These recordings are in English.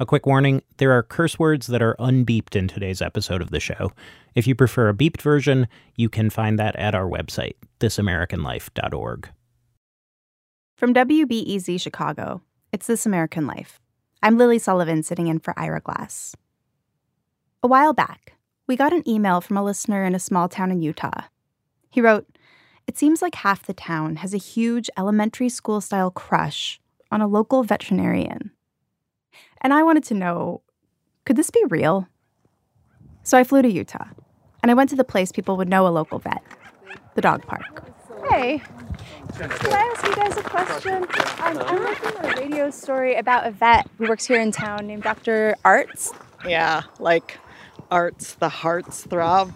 A quick warning there are curse words that are unbeeped in today's episode of the show. If you prefer a beeped version, you can find that at our website, thisamericanlife.org. From WBEZ Chicago, it's This American Life. I'm Lilly Sullivan sitting in for Ira Glass. A while back, we got an email from a listener in a small town in Utah. He wrote, It seems like half the town has a huge elementary school style crush on a local veterinarian. And I wanted to know could this be real? So I flew to Utah and I went to the place people would know a local vet, the dog park. Hey, can I ask you guys a question? Um, I'm working on a radio story about a vet who works here in town named Dr. Arts. Yeah, like arts, the hearts throb.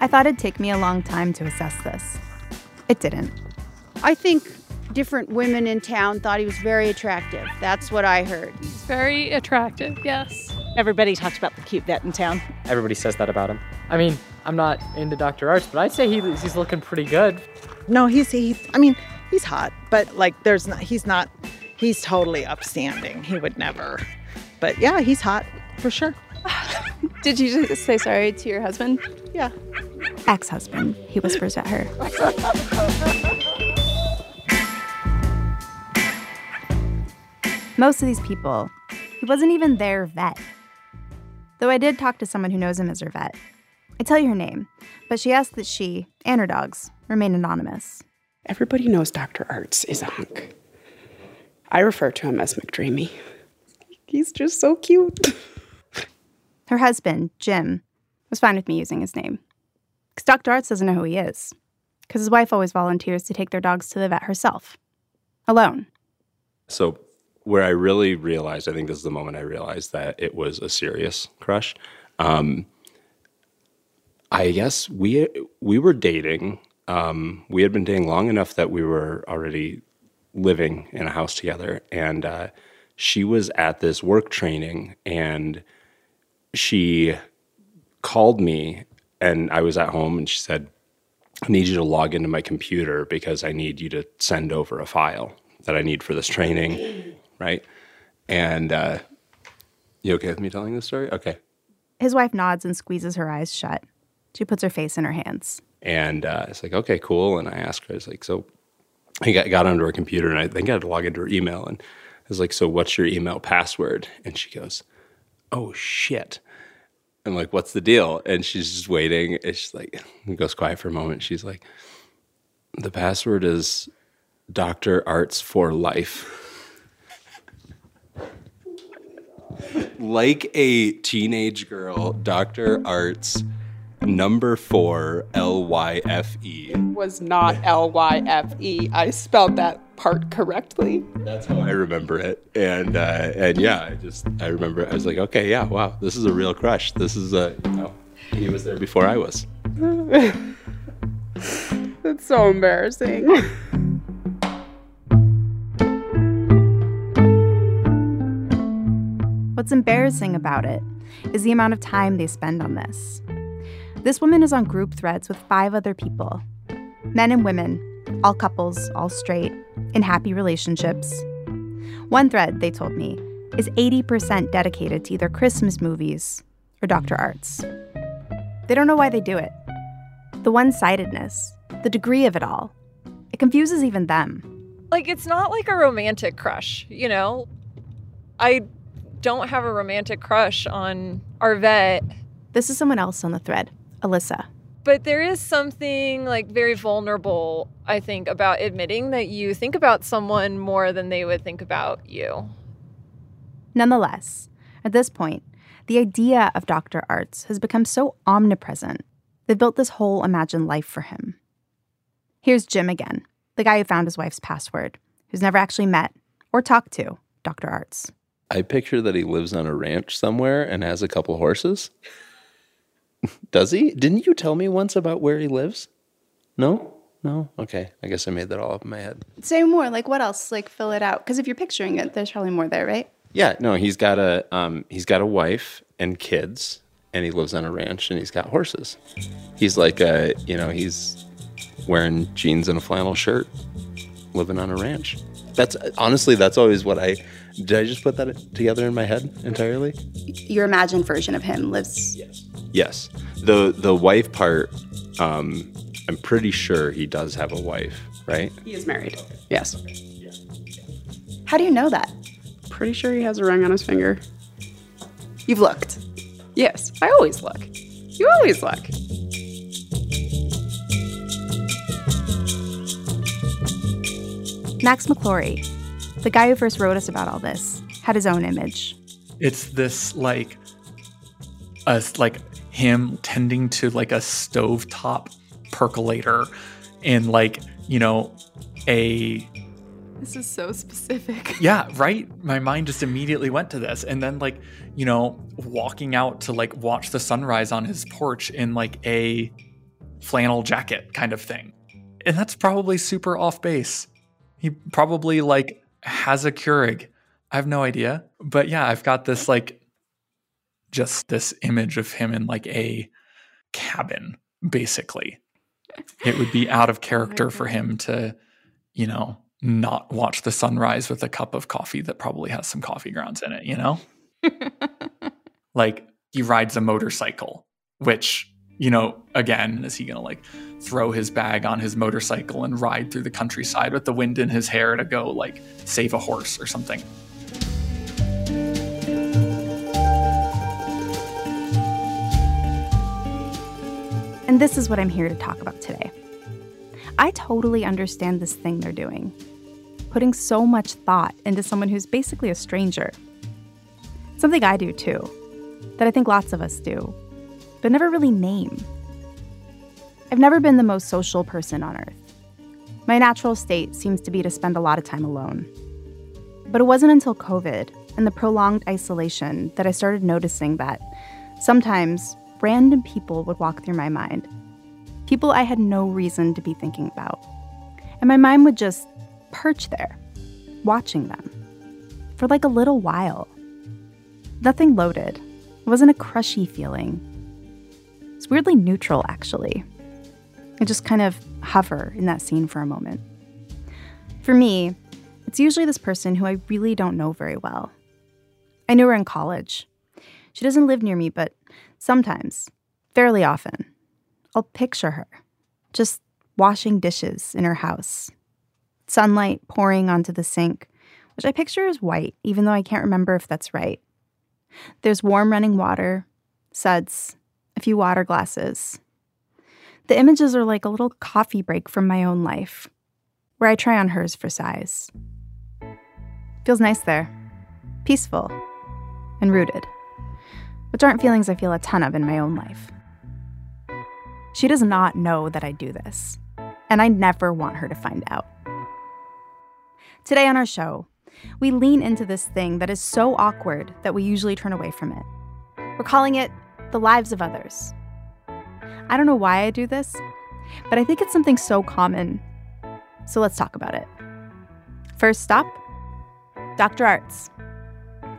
I thought it'd take me a long time to assess this. It didn't. I think different women in town thought he was very attractive. That's what I heard. He's very attractive, yes. Everybody talks about the cute vet in town. Everybody says that about him. I mean, I'm not into Dr. Arts, but I'd say he, he's looking pretty good. No, he's he. I mean, he's hot, but like, there's not. He's not. He's totally upstanding. He would never. But yeah, he's hot for sure. Did you just say sorry to your husband? Yeah. Ex husband, he whispers at her. Most of these people, he wasn't even their vet. Though I did talk to someone who knows him as her vet. I tell you her name, but she asked that she and her dogs remain anonymous. Everybody knows Dr. Arts is a hunk. I refer to him as McDreamy. He's just so cute. Her husband, Jim, was fine with me using his name. Because Dr. Arts doesn't know who he is. Because his wife always volunteers to take their dogs to the vet herself. Alone. So, where I really realized, I think this is the moment I realized that it was a serious crush. Um, I guess we we were dating. Um, we had been dating long enough that we were already living in a house together, and uh, she was at this work training, and she called me, and I was at home, and she said, "I need you to log into my computer because I need you to send over a file that I need for this training." right? And uh, you okay with me telling this story? Okay. His wife nods and squeezes her eyes shut. She puts her face in her hands. And uh, it's like, okay, cool. And I asked her, I was like, so I got, got onto her computer and I think I had to log into her email. And I was like, so what's your email password? And she goes, oh shit. I'm like, what's the deal? And she's just waiting. And she's like, goes quiet for a moment. She's like, the password is Dr. Arts for life. Like a teenage girl, Dr. Arts number four L Y F E. Was not L Y F E. I spelled that part correctly. That's how I remember it. And uh, and yeah, I just I remember I was like, okay, yeah, wow, this is a real crush. This is a you know, he was there before I was. That's so embarrassing. What's embarrassing about it is the amount of time they spend on this. This woman is on group threads with five other people men and women, all couples, all straight, in happy relationships. One thread, they told me, is 80% dedicated to either Christmas movies or Dr. Arts. They don't know why they do it. The one sidedness, the degree of it all, it confuses even them. Like, it's not like a romantic crush, you know? I don't have a romantic crush on our vet. This is someone else on the thread, Alyssa. But there is something like very vulnerable, I think, about admitting that you think about someone more than they would think about you. Nonetheless, at this point, the idea of Dr. Arts has become so omnipresent, they've built this whole imagined life for him. Here's Jim again, the guy who found his wife's password, who's never actually met or talked to Dr. Arts. I picture that he lives on a ranch somewhere and has a couple horses. Does he? Didn't you tell me once about where he lives? No? No? Okay. I guess I made that all up in my head. Say more. Like what else? Like fill it out. Because if you're picturing it, there's probably more there, right? Yeah, no, he's got a um, he's got a wife and kids, and he lives on a ranch, and he's got horses. He's like a you know he's wearing jeans and a flannel shirt, living on a ranch. That's honestly that's always what I Did I just put that together in my head entirely? Your imagined version of him lives. Yes. Yes. The the wife part, um, I'm pretty sure he does have a wife, right? He is married. Yes. How do you know that? Pretty sure he has a ring on his finger. You've looked. Yes, I always look. You always look. Max McClory, the guy who first wrote us about all this, had his own image. It's this like us like him tending to like a stovetop percolator in like, you know, a This is so specific. yeah, right? My mind just immediately went to this. And then, like, you know, walking out to like watch the sunrise on his porch in like a flannel jacket kind of thing. And that's probably super off base. He probably like has a Keurig. I have no idea. But yeah, I've got this like just this image of him in like a cabin, basically. It would be out of character for him to, you know, not watch the sunrise with a cup of coffee that probably has some coffee grounds in it, you know? like he rides a motorcycle, which, you know, again, is he going to like throw his bag on his motorcycle and ride through the countryside with the wind in his hair to go like save a horse or something? And this is what I'm here to talk about today. I totally understand this thing they're doing, putting so much thought into someone who's basically a stranger. Something I do too, that I think lots of us do, but never really name. I've never been the most social person on earth. My natural state seems to be to spend a lot of time alone. But it wasn't until COVID and the prolonged isolation that I started noticing that sometimes random people would walk through my mind. People I had no reason to be thinking about. And my mind would just perch there, watching them for like a little while. Nothing loaded. It wasn't a crushy feeling. It's weirdly neutral, actually. I just kind of hover in that scene for a moment. For me, it's usually this person who I really don't know very well. I knew her in college. She doesn't live near me, but sometimes, fairly often, I'll picture her just washing dishes in her house. Sunlight pouring onto the sink, which I picture as white, even though I can't remember if that's right. There's warm running water, suds, a few water glasses. The images are like a little coffee break from my own life, where I try on hers for size. Feels nice there, peaceful, and rooted, which aren't feelings I feel a ton of in my own life. She does not know that I do this, and I never want her to find out. Today on our show, we lean into this thing that is so awkward that we usually turn away from it. We're calling it the lives of others. I don't know why I do this, but I think it's something so common. So let's talk about it. First stop Dr. Arts.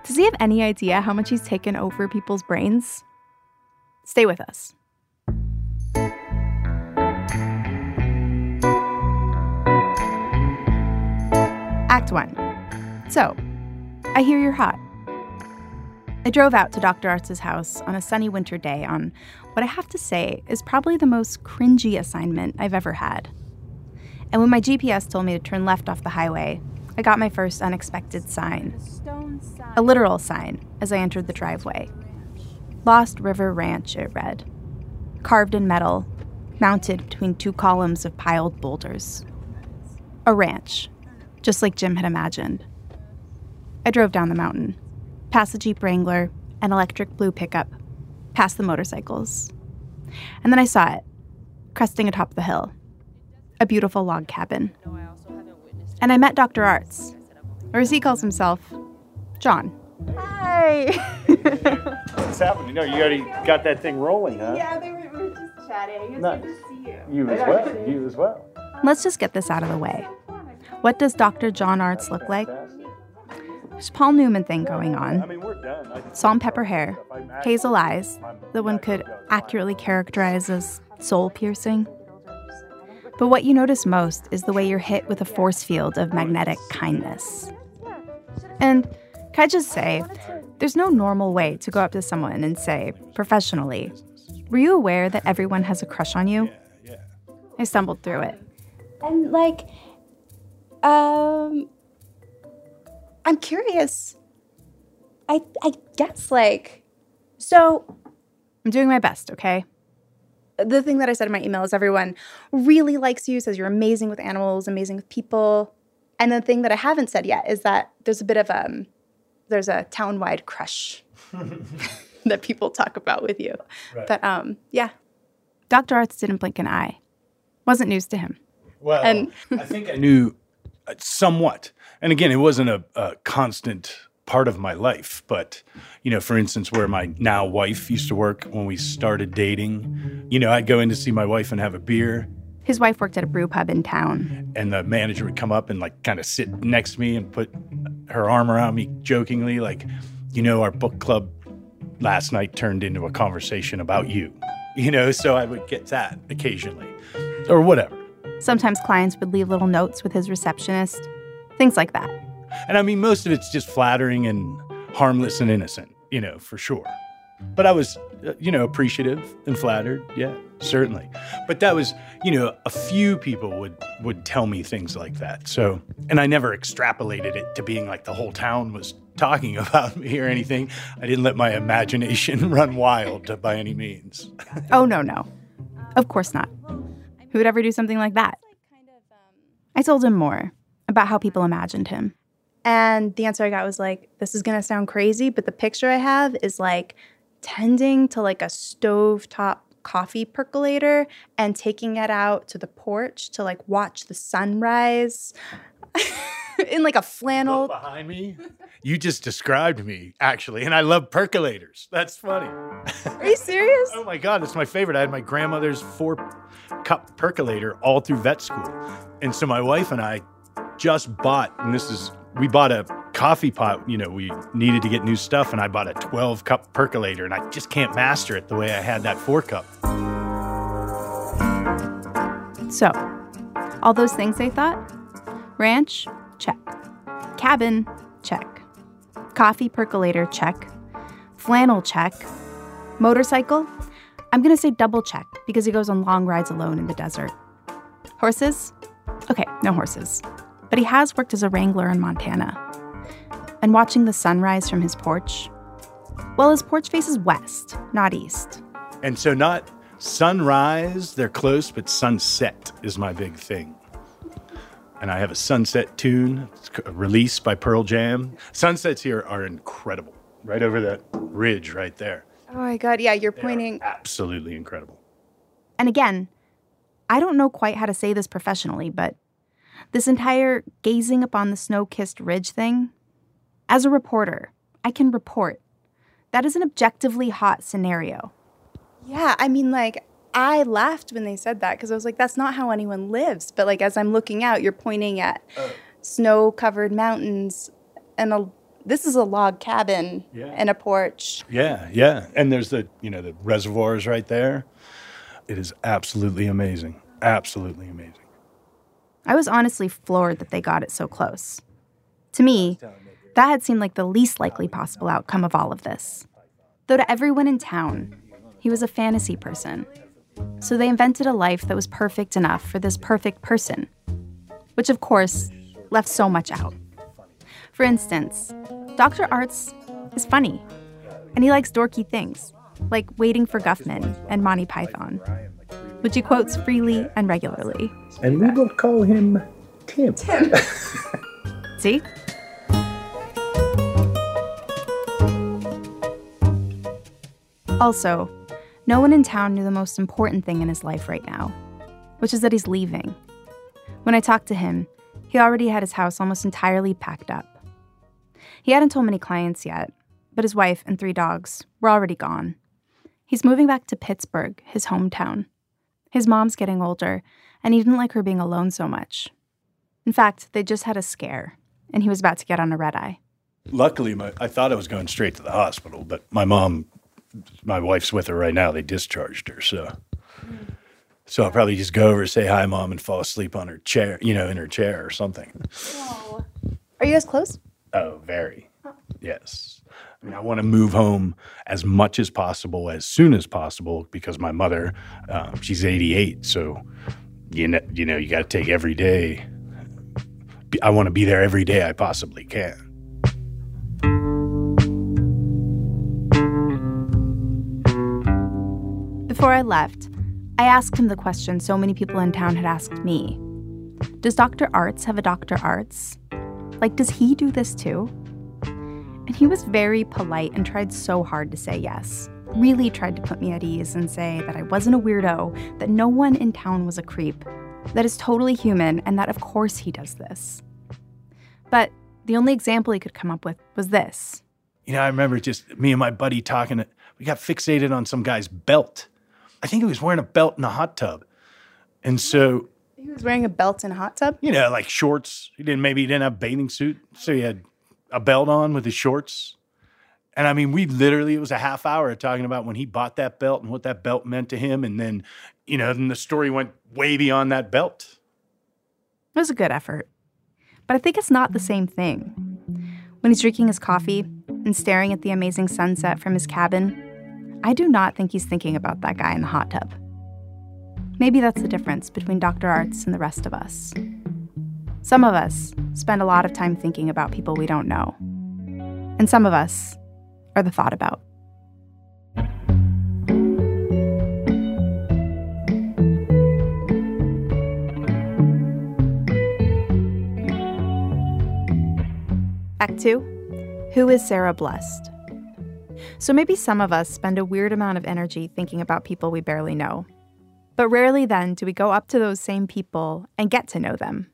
Does he have any idea how much he's taken over people's brains? Stay with us. Act 1. So, I hear you're hot. I drove out to Dr. Arts' house on a sunny winter day on what I have to say is probably the most cringy assignment I've ever had. And when my GPS told me to turn left off the highway, I got my first unexpected sign. A literal sign as I entered the driveway. Lost River Ranch, it read. Carved in metal, mounted between two columns of piled boulders. A ranch, just like Jim had imagined. I drove down the mountain, past the Jeep Wrangler, an electric blue pickup, past the motorcycles. And then I saw it, cresting atop the hill. A beautiful log cabin. And I met Dr. Arts, or as he calls himself, John. Hi. What's happening? No, you already got that thing rolling, huh? yeah, they were, we were just chatting. It was Nice. good to see you. You as well. You as well. Let's just get this out of the way. What does Dr. John Arts look like? There's Paul Newman thing going on. I mean, we're done. Salt and pepper hair, hazel eyes that one could accurately characterize as soul piercing. But what you notice most is the way you're hit with a force field of magnetic kindness. And Can I just say, there's no normal way to go up to someone and say, professionally, were you aware that everyone has a crush on you? I stumbled through it. And like, um, I'm curious. I I guess like, so I'm doing my best, okay? the thing that I said in my email is everyone really likes you, says you're amazing with animals, amazing with people. And the thing that I haven't said yet is that there's a bit of um, there's a town-wide crush that people talk about with you. Right. But um, yeah, Dr. Arts didn't blink an eye. Wasn't news to him. Well, And- I think I knew uh, somewhat. And again, it wasn't a, a constant part of my life. But, you know, for instance, where my now wife used to work when we started dating, you know, I'd go in to see my wife and have a beer. His wife worked at a brew pub in town. And the manager would come up and like kind of sit next to me and put her arm around me jokingly, like, you know, our book club last night turned into a conversation about you. You know, so I would get that occasionally or whatever. Sometimes clients would leave little notes with his receptionist, things like that. And I mean, most of it's just flattering and harmless and innocent, you know, for sure. But I was, uh, you know, appreciative and flattered. Yeah, certainly. But that was, you know, a few people would would tell me things like that. So, and I never extrapolated it to being like the whole town was talking about me or anything. I didn't let my imagination run wild by any means. Oh, no, no. Of course not. Who would ever do something like that? I told him more about how people imagined him. And the answer I got was like, this is gonna sound crazy, but the picture I have is like tending to like a stovetop coffee percolator and taking it out to the porch to like watch the sunrise in like a flannel. behind me. You just described me, actually, and I love percolators. That's funny. Are you serious? Oh my God, it's my favorite. I had my grandmother's four cup percolator all through vet school. And so my wife and I just bought, and this is, we bought a coffee pot. You know, we needed to get new stuff, and I bought a 12 cup percolator, and I just can't master it the way I had that four cup. So, all those things they thought ranch, check. Cabin, check. Coffee percolator, check. Flannel, check. Motorcycle, I'm gonna say double check because he goes on long rides alone in the desert. Horses? Okay, no horses. But he has worked as a wrangler in Montana. And watching the sunrise from his porch? Well, his porch faces west, not east. And so, not sunrise, they're close, but sunset is my big thing. And I have a sunset tune, it's a by Pearl Jam. Sunsets here are incredible, right over that ridge right there. Oh my god, yeah, you're pointing. Absolutely incredible. And again, I don't know quite how to say this professionally, but this entire gazing upon the snow kissed ridge thing, as a reporter, I can report that is an objectively hot scenario. Yeah, I mean, like, I laughed when they said that because I was like, that's not how anyone lives. But, like, as I'm looking out, you're pointing at oh. snow covered mountains and a, this is a log cabin Yeah. and a porch. Yeah, yeah. And there's the, you know, the reservoirs right there. It is absolutely amazing. Absolutely amazing. I was honestly floored that they got it so close. To me, that had seemed like the least likely possible outcome of all of this. Though to everyone in town, he was a fantasy person. So they invented a life that was perfect enough for this perfect person, which of course left so much out. For instance, Dr. Arts is funny, and he likes dorky things, like waiting for Guffman and Monty Python, which he quotes freely and regularly. And we will call him Tim. Tim. See? Also, no one in town knew the most important thing in his life right now, which is that he's leaving. When I talked to him, he already had his house almost entirely packed up. He hadn't told many clients yet, but his wife and three dogs were already gone. He's moving back to Pittsburgh, his hometown. His mom's getting older, and he didn't like her being alone so much. In fact, they just had a scare, and he was about to get on a red eye. Luckily, my, I thought I was going straight to the hospital, but my mom, my wife's with her right now. They discharged her, so so I'll probably just go over, say hi, mom, and fall asleep on her chair, you know, in her chair or something. Are you guys close? Oh, very. Oh. Yes. I mean, I want to move home as much as possible, as soon as possible, because my mother, um, she's 88. So, you know, you know, you got to take every day. I want to be there every day I possibly can. Before I left, I asked him the question so many people in town had asked me Does Dr. Arts have a Dr. Arts? Like, does he do this too? And he was very polite and tried so hard to say yes. Really tried to put me at ease and say that I wasn't a weirdo, that no one in town was a creep, that is totally human, and that of course he does this. But the only example he could come up with was this. You know, I remember just me and my buddy talking. We got fixated on some guy's belt. I think he was wearing a belt in a hot tub. And so, He was wearing a belt in a hot tub. you know, like shorts. He didn't, maybe he didn't have a bathing suit. So he had a belt on with his shorts. And I mean, we literally, it was a half hour talking about when he bought that belt and what that belt meant to him. And then, you know, then the story went way beyond that belt. It was a good effort. But I think it's not the same thing. When he's drinking his coffee and staring at the amazing sunset from his cabin, I do not think he's thinking about that guy in the hot tub. Maybe that's the difference between Dr. Arts and the rest of us. Some of us spend a lot of time thinking about people we don't know. And some of us are the thought about. Act 2 Who is Sarah Blust? So maybe some of us spend a weird amount of energy thinking about people we barely know. But rarely then do we go up to those same people and get to know them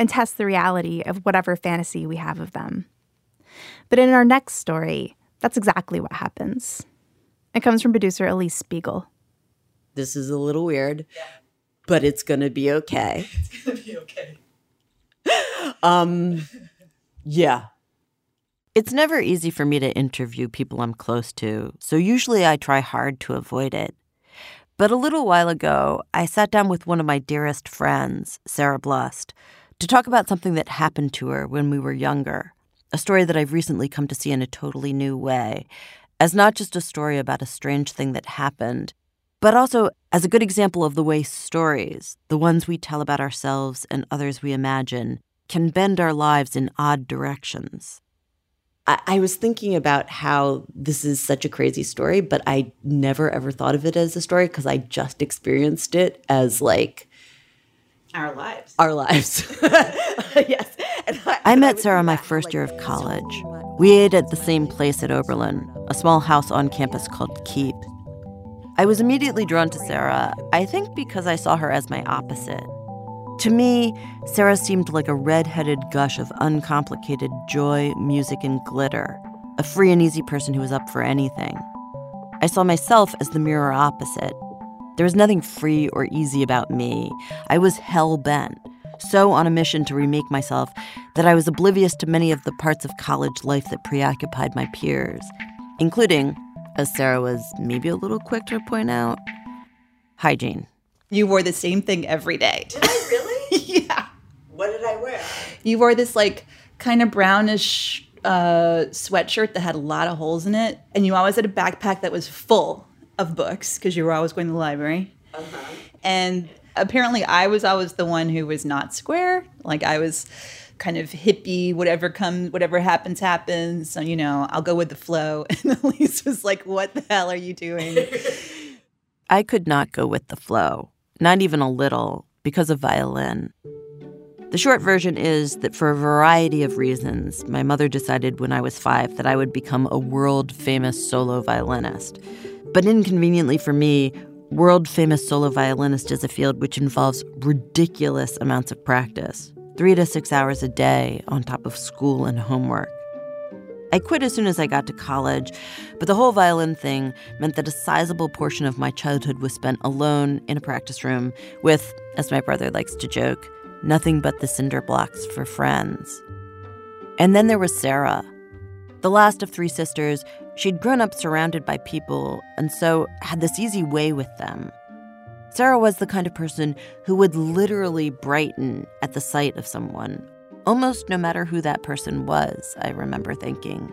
and test the reality of whatever fantasy we have of them. But in our next story, that's exactly what happens. It comes from producer Elise Spiegel. This is a little weird, but it's going to be okay. It's gonna be okay. Um, yeah. It's never easy for me to interview people I'm close to, so usually I try hard to avoid it. But a little while ago, I sat down with one of my dearest friends, Sarah Blust, to talk about something that happened to her when we were younger, a story that I've recently come to see in a totally new way, as not just a story about a strange thing that happened, but also as a good example of the way stories, the ones we tell about ourselves and others we imagine, can bend our lives in odd directions. I, was thinking about how this is such a crazy story, but I never ever thought of it as a story because I just experienced it as like Our lives. our lives. yes. I met Sarah my first year of college. We ate at the same place at Oberlin, a small house on campus called Keep. I was immediately drawn to Sarah, I think because I saw her as my opposite. To me, Sarah seemed like a red-headed gush of uncomplicated joy, music, and glitter, a free and easy person who was up for anything. I saw myself as the mirror opposite. There was nothing free or easy about me. I was hell bent, so on a mission to remake myself that I was oblivious to many of the parts of college life that preoccupied my peers, including, as Sarah was maybe a little quick to point out, hygiene. You wore the same thing every day. Did I really? yeah. What did I wear? You wore this like kind of brownish uh, sweatshirt that had a lot of holes in it, and you always had a backpack that was full of books because you were always going to the library. Uh-huh. And apparently, I was always the one who was not square. Like I was kind of hippie, whatever comes, whatever happens, happens. So you know, I'll go with the flow. And Elise was like, "What the hell are you doing?" I could not go with the flow, not even a little, because of violin. The short version is that for a variety of reasons, my mother decided when I was five that I would become a world famous solo violinist. But inconveniently for me, world famous solo violinist is a field which involves ridiculous amounts of practice three to six hours a day on top of school and homework. I quit as soon as I got to college, but the whole violin thing meant that a sizable portion of my childhood was spent alone in a practice room with, as my brother likes to joke, nothing but the cinder blocks for friends. And then there was Sarah. The last of three sisters, she'd grown up surrounded by people and so had this easy way with them. Sarah was the kind of person who would literally brighten at the sight of someone, almost no matter who that person was, I remember thinking.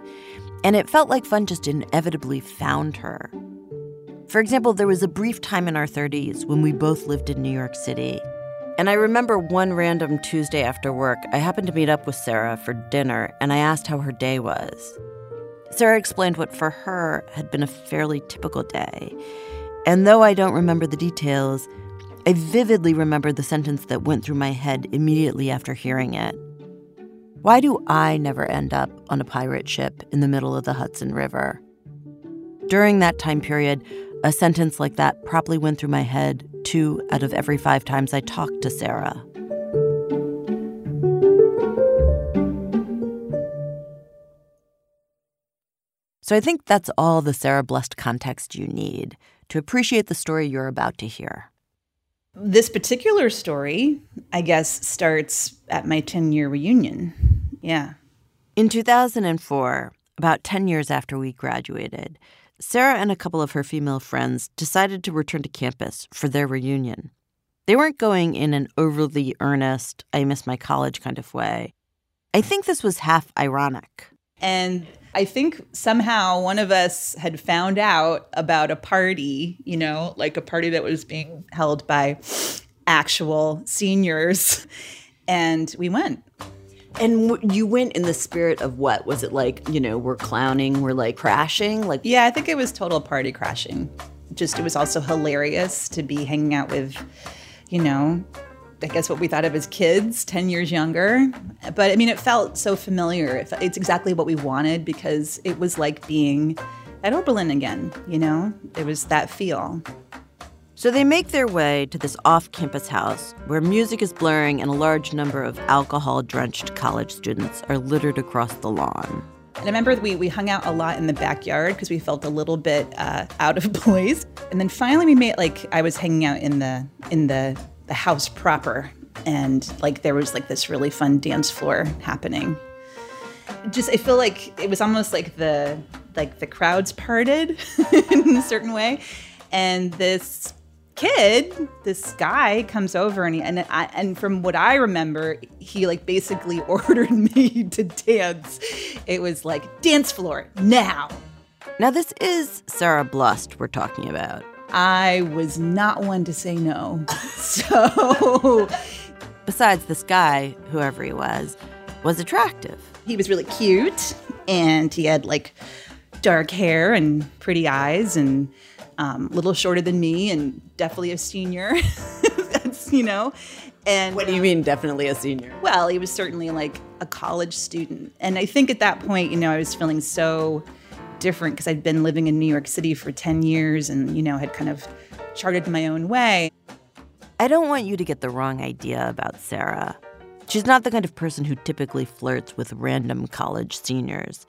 And it felt like fun just inevitably found her. For example, there was a brief time in our 30s when we both lived in New York City. And I remember one random Tuesday after work, I happened to meet up with Sarah for dinner and I asked how her day was. Sarah explained what for her had been a fairly typical day. And though I don't remember the details, I vividly remember the sentence that went through my head immediately after hearing it. Why do I never end up on a pirate ship in the middle of the Hudson River? During that time period, a sentence like that probably went through my head two out of every five times I talked to Sarah. So I think that's all the Sarah Blust context you need to appreciate the story you're about to hear. This particular story, I guess, starts at my 10 year reunion. Yeah. In 2004, about 10 years after we graduated, Sarah and a couple of her female friends decided to return to campus for their reunion. They weren't going in an overly earnest, I miss my college kind of way. I think this was half ironic. And I think somehow one of us had found out about a party, you know, like a party that was being held by actual seniors. And we went. And w- you went in the spirit of what? Was it like, you know, we're clowning, we're like crashing? Like Yeah, I think it was total party crashing. Just it was also hilarious to be hanging out with, you know, I guess what we thought of as kids, 10 years younger. But I mean, it felt so familiar. It It's exactly what we wanted because it was like being at Oberlin again, you know? It was that feel. So they make their way to this off campus house where music is blaring and a large number of alcohol drenched college students are littered across the lawn. And I remember we, we hung out a lot in the backyard because we felt a little bit uh, out of place. And then finally we made like I was hanging out in the in the the house proper and like there was like this really fun dance floor happening. Just I feel like it was almost like the like the crowds parted in a certain way. And this kid, this guy comes over and he, and I, and from what I remember, he like basically ordered me to dance. It was like dance floor now. Now this is Sarah Blust we're talking about. I was not one to say no. So Besides, this guy, whoever he was, was attractive. he was really cute and he had like dark hair and pretty eyes and um, a little shorter than me and definitely a senior. That's, you know. And What do you mean, definitely a senior? Well, he was certainly like a college student. And I think at that point, you know, I was feeling so different because I'd been living in New York City for 10 years and, you know, had kind of charted my own way. I don't want you to get the wrong idea about Sarah. She's not the kind of person who typically flirts with random college seniors.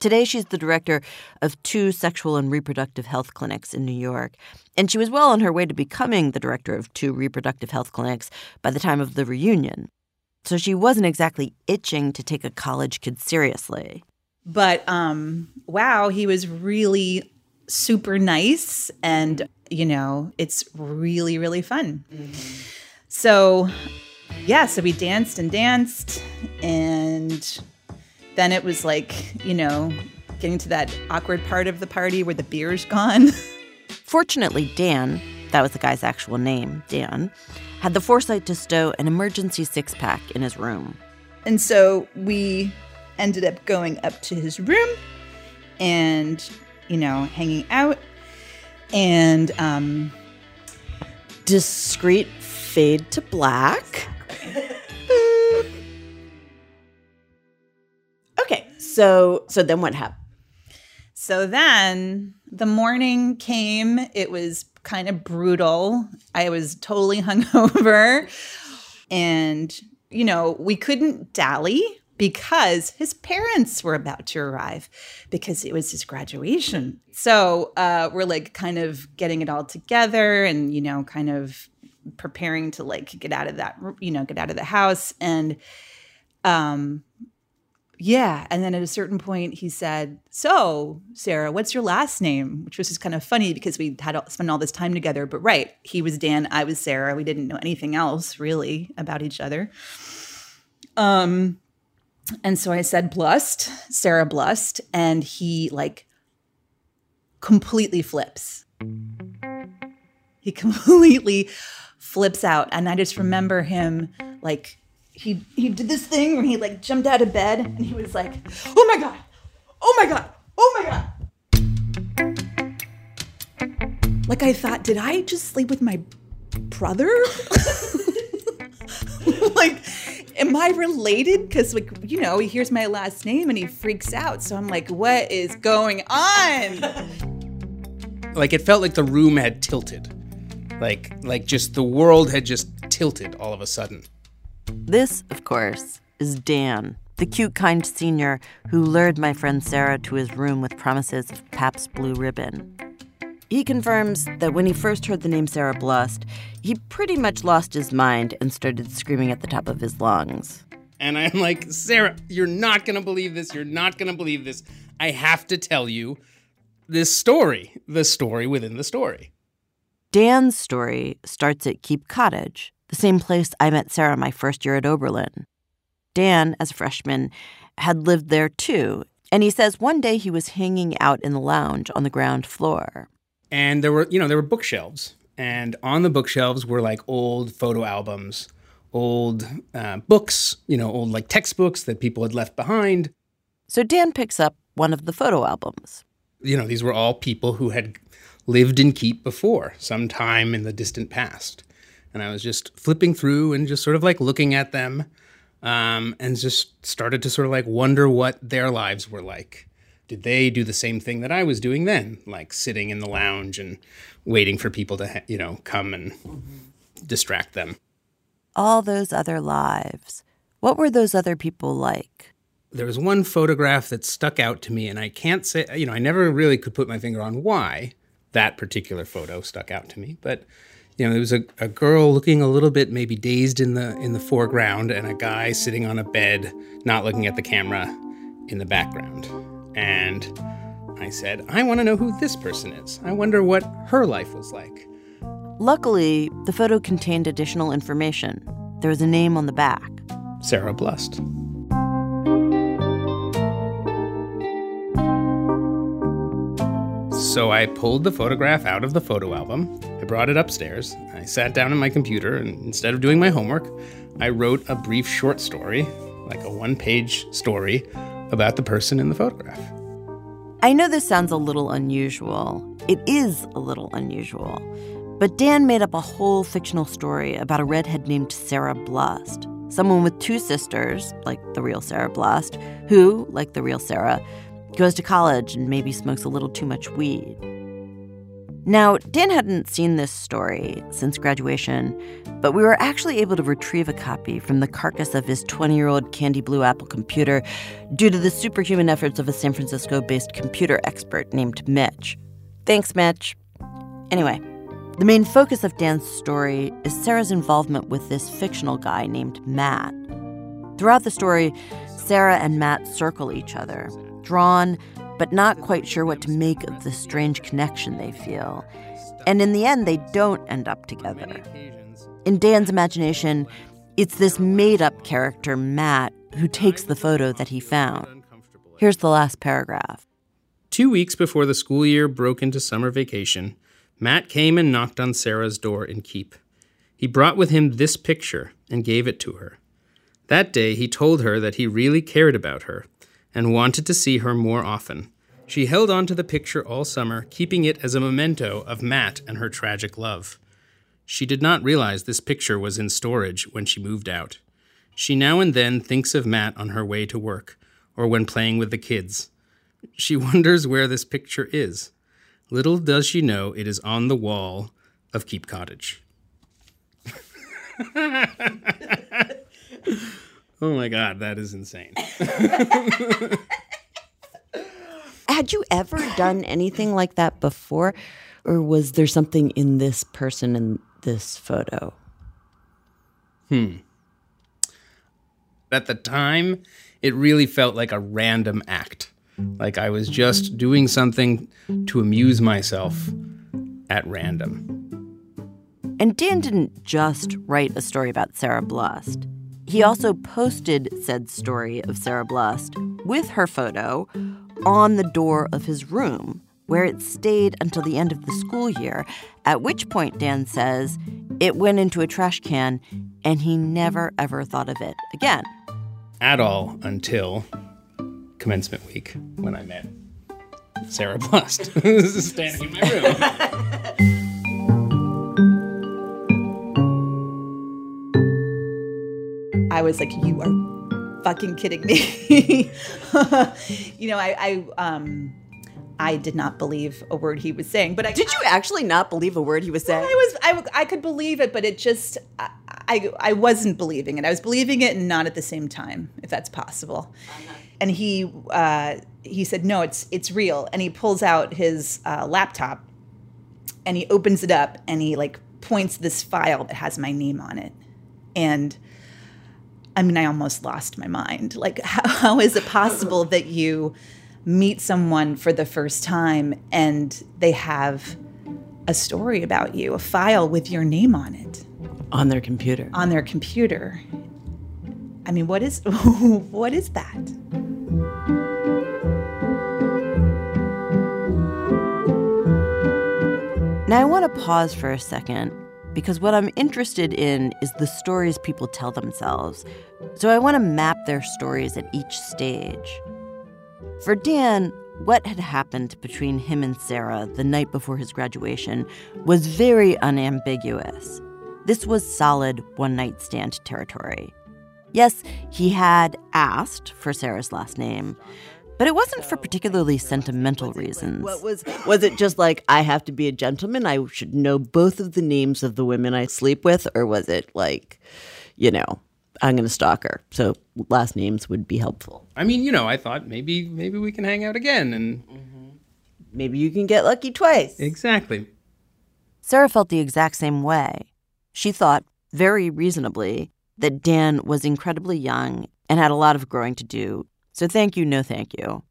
Today, she's the director of two sexual and reproductive health clinics in New York. And she was well on her way to becoming the director of two reproductive health clinics by the time of the reunion. So she wasn't exactly itching to take a college kid seriously. But um, wow, he was really super nice. And, you know, it's really, really fun. So, yeah, so we danced and danced. And then it was like, you know, getting to that awkward part of the party where the beer's gone. Fortunately, Dan, that was the guy's actual name, Dan, had the foresight to stow an emergency six pack in his room. And so we ended up going up to his room and, you know, hanging out. And um, Discreet fade to black. okay, so so then what happened? so then the morning came. It was kind of brutal. I was totally hungover. And, you know, we couldn't dally because his parents were about to arrive because it was his graduation. So uh, we're like kind of getting it all together and, you know, kind of preparing to like get out of that, you know, get out of the house. And, um, yeah. And then at a certain point, he said, So, Sarah, what's your last name? Which was just kind of funny because we had all, spent all this time together. But right, he was Dan, I was Sarah. We didn't know anything else really about each other. Um, and so I said Blust, Sarah Blust, and he like completely flips. He completely flips out. And I just remember him like he he did this thing where he like jumped out of bed and he was like, "Oh my god. Oh my god. Oh my god." Like I thought, did I just sleep with my brother? like am I related? Because like you know, he hears my last name and he freaks out. So I'm like, what is going on? Like it felt like the room had tilted. Like like just the world had just tilted all of a sudden. This, of course, is Dan, the cute, kind senior who lured my friend Sarah to his room with promises of Pabst Blue Ribbon. He confirms that when he first heard the name Sarah Blust, he pretty much lost his mind and started screaming at the top of his lungs. And I'm like, Sarah, you're not going to believe this. You're not going to believe this. I have to tell you this story, the story within the story. Dan's story starts at Keep Cottage, the same place I met Sarah my first year at Oberlin. Dan, as a freshman, had lived there too, and he says one day he was hanging out in the lounge on the ground floor. And there were, you know, there were bookshelves, and on the bookshelves were like old photo albums, old uh, books, you know, old like textbooks that people had left behind. So Dan picks up one of the photo albums. You know, these were all people who had lived in Keep before, sometime in the distant past. And I was just flipping through and just sort of like looking at them um, and just started to sort of like wonder what their lives were like. Did they do the same thing that I was doing then, like sitting in the lounge and waiting for people to, you know, come and distract them? All those other lives. What were those other people like? There was one photograph that stuck out to me, and I can't say, you know, I never really could put my finger on why that particular photo stuck out to me, but you know, there was a, a girl looking a little bit maybe dazed in the in the foreground and a guy sitting on a bed not looking at the camera in the background. And I said, I want to know who this person is. I wonder what her life was like. Luckily, the photo contained additional information. There was a name on the back Sarah Blust. So I pulled the photograph out of the photo album. I brought it upstairs. I sat down on my computer, and instead of doing my homework, I wrote a brief short story, like a one page story, about the person in the photograph. I know this sounds a little unusual. It is a little unusual. But Dan made up a whole fictional story about a redhead named Sarah Blust, someone with two sisters, like the real Sarah Blust, who, like the real Sarah, goes to college and maybe smokes a little too much weed. Now, Dan hadn't seen this story since graduation, but we were actually able to retrieve a copy from the carcass of his 20 year old Candy Blue Apple computer due to the superhuman efforts of a San Francisco based computer expert named Mitch. Thanks, Mitch. Anyway, the main focus of Dan's story is Sarah's involvement with this fictional guy named Matt. Throughout the story, Sarah and Matt circle each other, drawn but not quite sure what to make of the strange connection they feel. And in the end, they don't end up together. In Dan's imagination, it's this made up character, Matt, who takes the photo that he found. Here's the last paragraph. Two weeks before the school year broke into summer vacation, Matt came and knocked on Sarah's door in Keep. He brought with him this picture and gave it to her. That day, he told her that he really cared about her and wanted to see her more often. She held on to the picture all summer, keeping it as a memento of Matt and her tragic love. She did not realize this picture was in storage when she moved out. She now and then thinks of Matt on her way to work or when playing with the kids. She wonders where this picture is. Little does she know it is on the wall of Keep Cottage. oh my God, that is insane. Had you ever done anything like that before? Or was there something in this person in this photo? Hmm. At the time, it really felt like a random act. Like I was just doing something to amuse myself at random. And Dan didn't just write a story about Sarah Blust. He also posted said story of Sarah Blust with her photo on the door of his room, where it stayed until the end of the school year, at which point, Dan says, it went into a trash can and he never ever thought of it again. At all until commencement week when I met Sarah Blust, standing in my room. I was like, you are fucking kidding me. you know, I, I, um, I did not believe a word he was saying, but I did. You actually not believe a word he was saying? I was, I, I could believe it, but it just, I, I, I wasn't believing it. I was believing it and not at the same time, if that's possible. Uh-huh. And he, uh, he said, no, it's, it's real. And he pulls out his uh, laptop, and he opens it up, and he like points this file that has my name on it, and I mean, I almost lost my mind. Like, how, how is it possible that you meet someone for the first time and they have a story about you, a file with your name on it? On their computer. On their computer. I mean, what is what is that? Now I want to pause for a second because what I'm interested in is the stories people tell themselves. So I want to map their stories at each stage. For Dan, what had happened between him and Sarah the night before his graduation was very unambiguous. This was solid one night stand territory. Yes, he had asked for Sarah's last name, but it wasn't for particularly sentimental reasons. What was was it just like I have to be a gentleman? I should know both of the names of the women I sleep with, or was it like, you know, I'm going to stalk her, so last names would be helpful. I mean, you know, I thought maybe maybe we can hang out again, and mm-hmm. maybe you can get lucky twice. Exactly. Sarah felt the exact same way. She thought, very reasonably, that Dan was incredibly young and had a lot of growing to do so thank you, no thank you.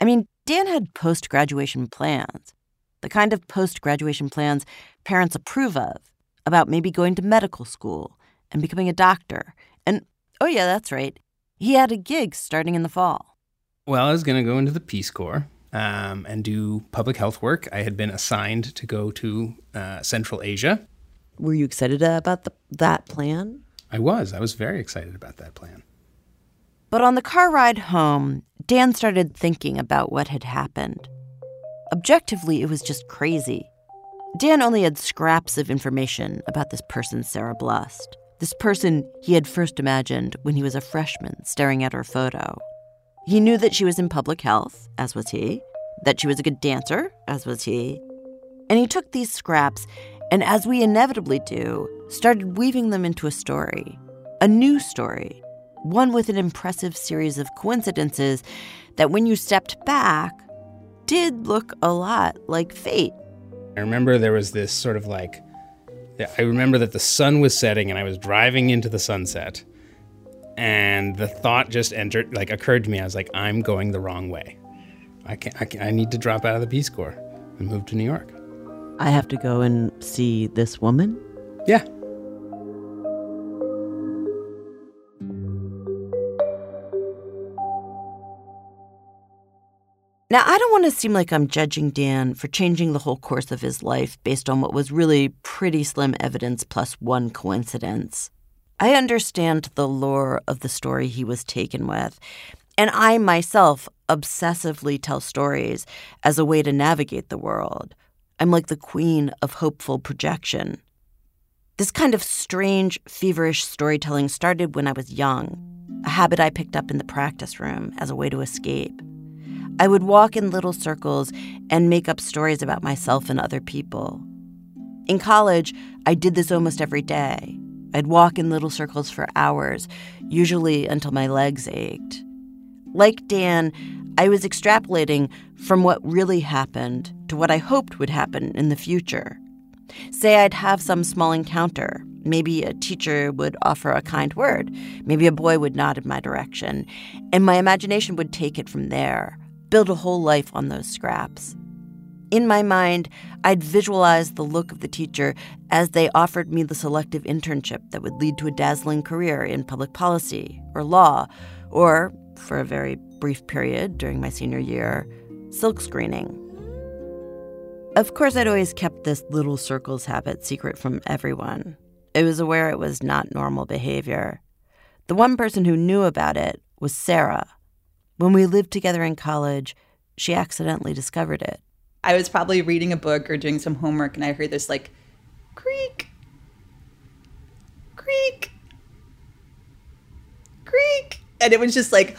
I mean, Dan had post graduation plans, the kind of post graduation plans parents approve of, about maybe going to medical school and becoming a doctor. And oh, yeah, that's right. He had a gig starting in the fall. Well, I was going to go into the Peace Corps um, and do public health work. I had been assigned to go to uh, Central Asia. Were you excited about the, that plan? I was. I was very excited about that plan. But on the car ride home, Dan started thinking about what had happened. Objectively, it was just crazy. Dan only had scraps of information about this person, Sarah Blust. This person he had first imagined when he was a freshman staring at her photo. He knew that she was in public health, as was he, that she was a good dancer, as was he. And he took these scraps and, as we inevitably do, started weaving them into a story, a new story one with an impressive series of coincidences that, when you stepped back, did look a lot like fate. I remember there was this sort of like, I remember that the sun was setting and I was driving into the sunset. And the thought just entered, like, occurred to me. I was like, I'm going the wrong way. I, can, I, can, I need to drop out of the Peace Corps and move to New York. I have to go and see this woman? Yeah. Now, I don't want to seem like I'm judging Dan for changing the whole course of his life based on what was really pretty slim evidence plus one coincidence. I understand the lore of the story he was taken with, and I myself obsessively tell stories as a way to navigate the world. I'm like the queen of hopeful projection. This kind of strange, feverish storytelling started when I was young, a habit I picked up in the practice room as a way to escape. I would walk in little circles and make up stories about myself and other people. In college, I did this almost every day. I'd walk in little circles for hours, usually until my legs ached. Like Dan, I was extrapolating from what really happened to what I hoped would happen in the future. Say I'd have some small encounter. Maybe a teacher would offer a kind word. Maybe a boy would nod in my direction. And my imagination would take it from there build a whole life on those scraps. In my mind, I'd visualized the look of the teacher as they offered me the selective internship that would lead to a dazzling career in public policy or law, or, for a very brief period during my senior year, silk screening. Of course, I'd always kept this little circles habit secret from everyone. I was aware it was not normal behavior. The one person who knew about it was Sarah. When we lived together in college, she accidentally discovered it. I was probably reading a book or doing some homework and I heard this like creak, creak, creak. And it was just like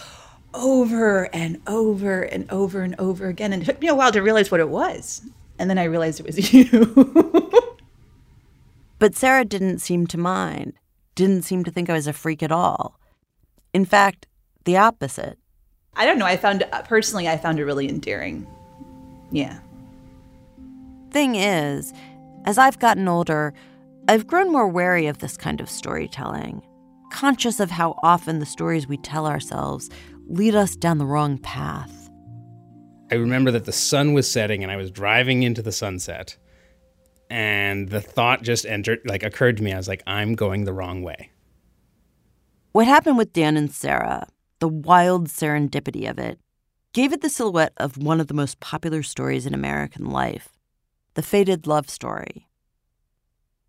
over and over and over and over again. And it took me a while to realize what it was. And then I realized it was you. but Sarah didn't seem to mind, didn't seem to think I was a freak at all. In fact, the opposite. I don't know. I found, personally, I found it really endearing. Yeah. Thing is, as I've gotten older, I've grown more wary of this kind of storytelling, conscious of how often the stories we tell ourselves lead us down the wrong path. I remember that the sun was setting and I was driving into the sunset. And the thought just entered, like, occurred to me. I was like, I'm going the wrong way. What happened with Dan and Sarah, the wild serendipity of it, gave it the silhouette of one of the most popular stories in American life the fated love story.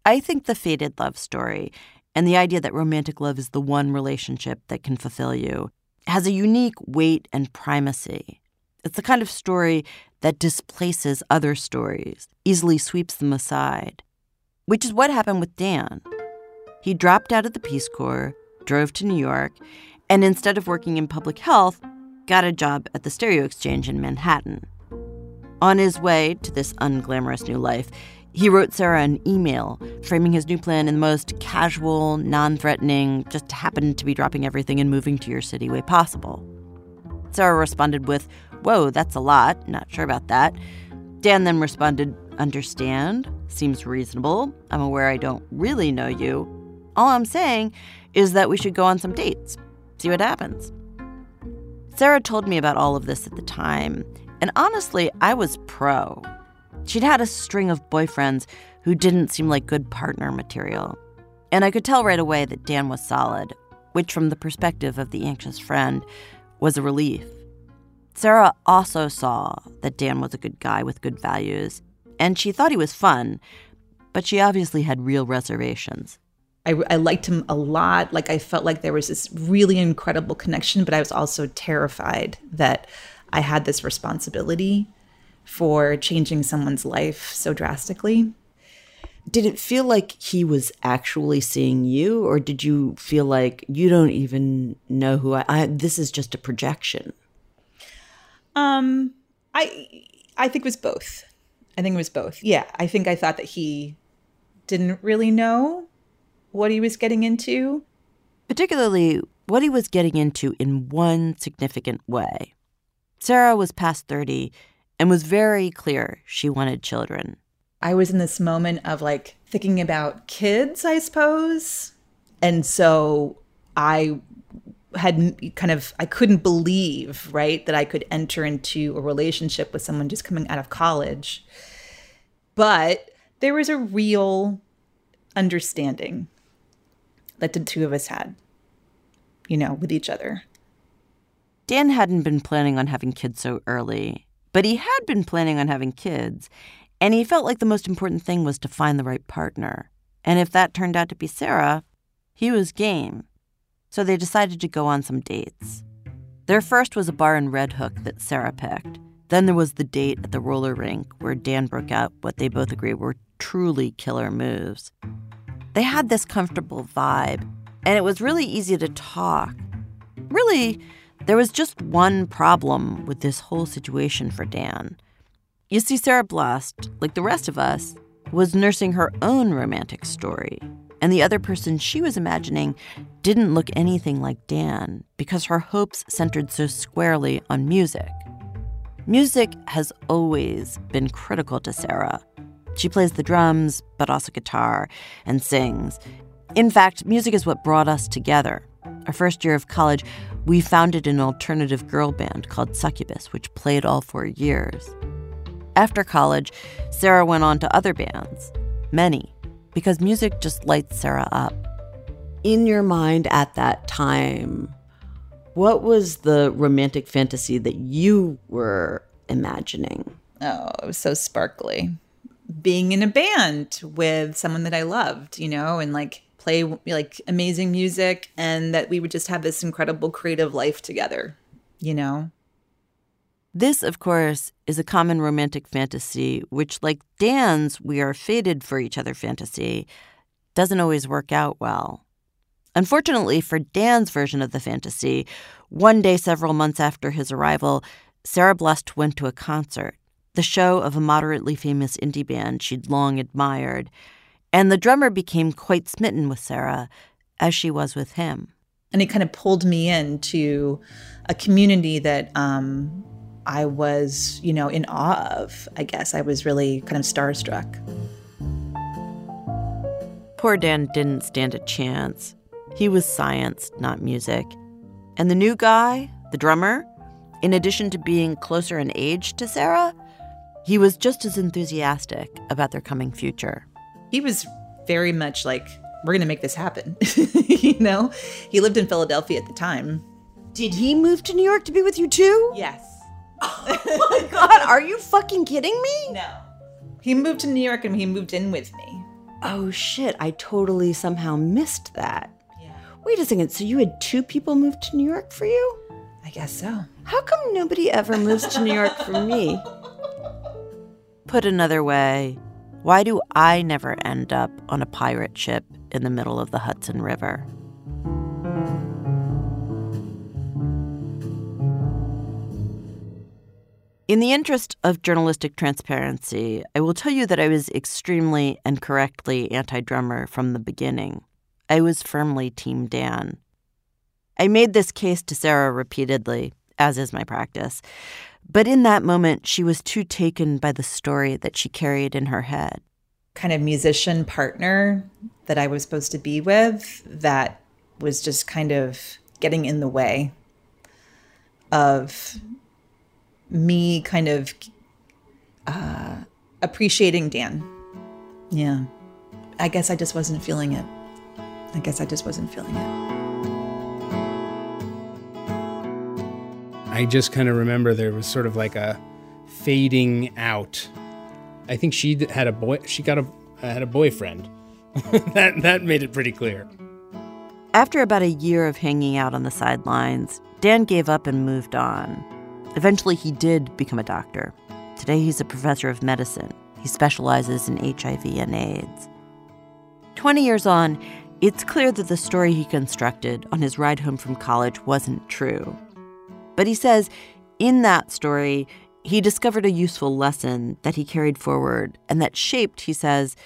I think the fated love story and the idea that romantic love is the one relationship that can fulfill you has a unique weight and primacy. It's the kind of story that displaces other stories, easily sweeps them aside, which is what happened with Dan. He dropped out of the Peace Corps, drove to New York, and instead of working in public health, got a job at the Stereo Exchange in Manhattan. On his way to this unglamorous new life, he wrote Sarah an email framing his new plan in the most casual, non threatening, just happened to be dropping everything and moving to your city way possible. Sarah responded with, Whoa, that's a lot. Not sure about that. Dan then responded, Understand. Seems reasonable. I'm aware I don't really know you. All I'm saying is that we should go on some dates, see what happens. Sarah told me about all of this at the time, and honestly, I was pro. She'd had a string of boyfriends who didn't seem like good partner material. And I could tell right away that Dan was solid, which, from the perspective of the anxious friend, was a relief. Sarah also saw that Dan was a good guy with good values, and she thought he was fun, but she obviously had real reservations. I, I, liked him a lot. Like, I felt like there was this really incredible connection, but I was also terrified that I had this responsibility for changing someone's life so drastically. Did it feel like he was actually seeing you, or did you feel like you don't even know who I, I this is just a projection? Um, I I think it was both. I think it was both. Yeah, I think I thought that he didn't really know what he was getting into, particularly what he was getting into in one significant way. Sarah was past 30 and was very clear she wanted children. I was in this moment of like thinking about kids, I suppose. And so I had kind of, I couldn't believe, right, that I could enter into a relationship with someone just coming out of college. But there was a real understanding that the two of us had, you know, with each other. Dan hadn't been planning on having kids so early, but he had been planning on having kids, and he felt like the most important thing was to find the right partner. And if that turned out to be Sarah, he was game. So they decided to go on some dates. Their first was a bar in Red Hook that Sarah picked. Then there was the date at the roller rink where Dan broke out what they both agreed were truly killer moves. They had this comfortable vibe, and it was really easy to talk. Really, there was just one problem with this whole situation for Dan. You see, Sarah Blust, like the rest of us, was nursing her own romantic story. And the other person she was imagining didn't look anything like Dan because her hopes centered so squarely on music. Music has always been critical to Sarah. She plays the drums, but also guitar, and sings. In fact, music is what brought us together. Our first year of college, we founded an alternative girl band called Succubus, which played all four years. After college, Sarah went on to other bands, many, because music just lights Sarah up. In your mind at that time, what was the romantic fantasy that you were imagining? Oh, it was so sparkly. Being in a band with someone that I loved, you know, and like play like amazing music and that we would just have this incredible creative life together, you know? This, of course, is a common romantic fantasy, which, like Dan's we are fated for each other fantasy, doesn't always work out well. Unfortunately for Dan's version of the fantasy, one day several months after his arrival, Sarah Blust went to a concert, the show of a moderately famous indie band she'd long admired, and the drummer became quite smitten with Sarah, as she was with him. And it kind of pulled me into a community that um, I was, you know, in awe of. I guess I was really kind of starstruck. Poor Dan didn't stand a chance. He was science, not music. And the new guy, the drummer, in addition to being closer in age to Sarah, he was just as enthusiastic about their coming future. He was very much like, we're going to make this happen. you know, he lived in Philadelphia at the time. Did he move to New York to be with you too? Yes. oh my God, are you fucking kidding me? No. He moved to New York and he moved in with me. Oh shit, I totally somehow missed that. Yeah. Wait a second, so you had two people move to New York for you? I guess so. How come nobody ever moves to New York for me? Put another way, why do I never end up on a pirate ship in the middle of the Hudson River? In the interest of journalistic transparency, I will tell you that I was extremely and correctly anti drummer from the beginning. I was firmly Team Dan. I made this case to Sarah repeatedly, as is my practice, but in that moment, she was too taken by the story that she carried in her head. Kind of musician partner that I was supposed to be with that was just kind of getting in the way of me kind of uh, appreciating Dan. Yeah. I guess I just wasn't feeling it. I guess I just wasn't feeling it. I just kind of remember there was sort of like a fading out. I think she had a boy. She got a uh, had a boyfriend. that that made it pretty clear. After about a year of hanging out on the sidelines, Dan gave up and moved on. Eventually, he did become a doctor. Today, he's a professor of medicine. He specializes in HIV and AIDS. 20 years on, it's clear that the story he constructed on his ride home from college wasn't true. But he says in that story, he discovered a useful lesson that he carried forward and that shaped, he says,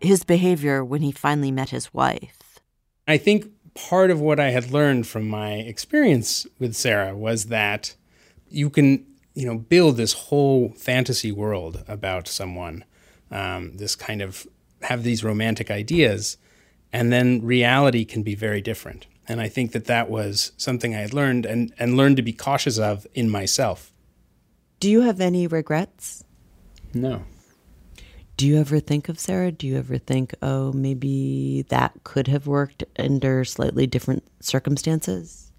his behavior when he finally met his wife. I think part of what I had learned from my experience with Sarah was that you can, you know, build this whole fantasy world about someone, um, this kind of have these romantic ideas, and then reality can be very different. And I think that that was something I had learned and, and learned to be cautious of in myself. Do you have any regrets? No. Do you ever think of Sarah? Do you ever think, oh, maybe that could have worked under slightly different circumstances?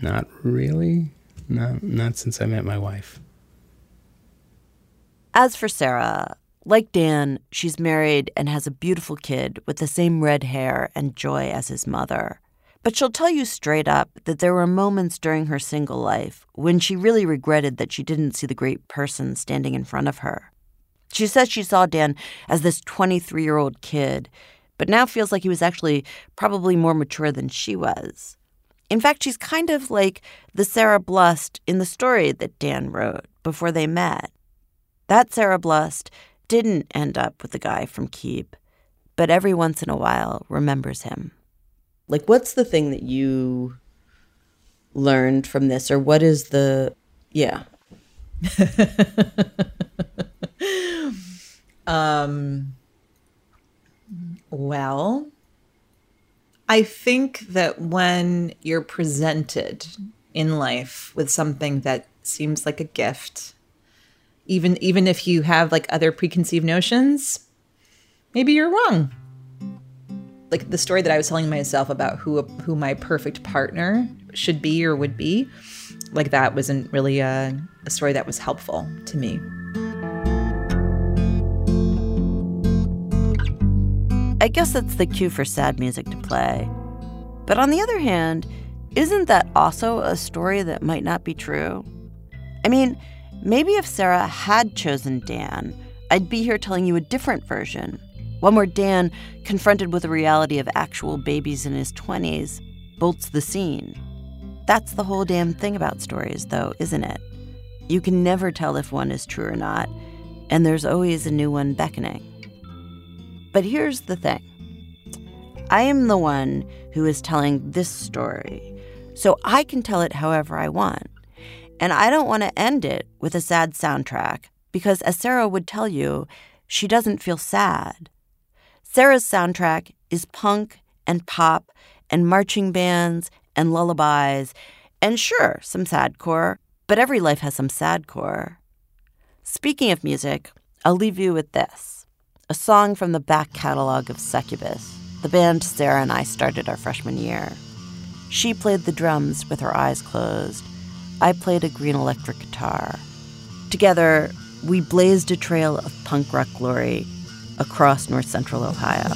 Not really. Not, not since I met my wife. As for Sarah, like Dan, she's married and has a beautiful kid with the same red hair and joy as his mother. But she'll tell you straight up that there were moments during her single life when she really regretted that she didn't see the great person standing in front of her. She says she saw Dan as this 23 year old kid, but now feels like he was actually probably more mature than she was. In fact, she's kind of like the Sarah Blust in the story that Dan wrote before they met. That Sarah Blust didn't end up with the guy from Keep, but every once in a while remembers him. Like, what's the thing that you learned from this, or what is the, yeah? um, well, I think that when you're presented in life with something that seems like a gift, even even if you have like other preconceived notions, maybe you're wrong. Like the story that I was telling myself about who who my perfect partner should be or would be, like that wasn't really a, a story that was helpful to me. I guess that's the cue for sad music to play. But on the other hand, isn't that also a story that might not be true? I mean, maybe if Sarah had chosen Dan, I'd be here telling you a different version. One where Dan, confronted with the reality of actual babies in his 20s, bolts the scene. That's the whole damn thing about stories, though, isn't it? You can never tell if one is true or not, and there's always a new one beckoning. But here's the thing I am the one who is telling this story, so I can tell it however I want. And I don't want to end it with a sad soundtrack because, as Sarah would tell you, she doesn't feel sad. Sarah's soundtrack is punk and pop and marching bands and lullabies and sure, some sadcore, but every life has some sadcore. Speaking of music, I'll leave you with this a song from the back catalog of Succubus, the band Sarah and I started our freshman year. She played the drums with her eyes closed. I played a green electric guitar. Together, we blazed a trail of punk rock glory across north central Ohio.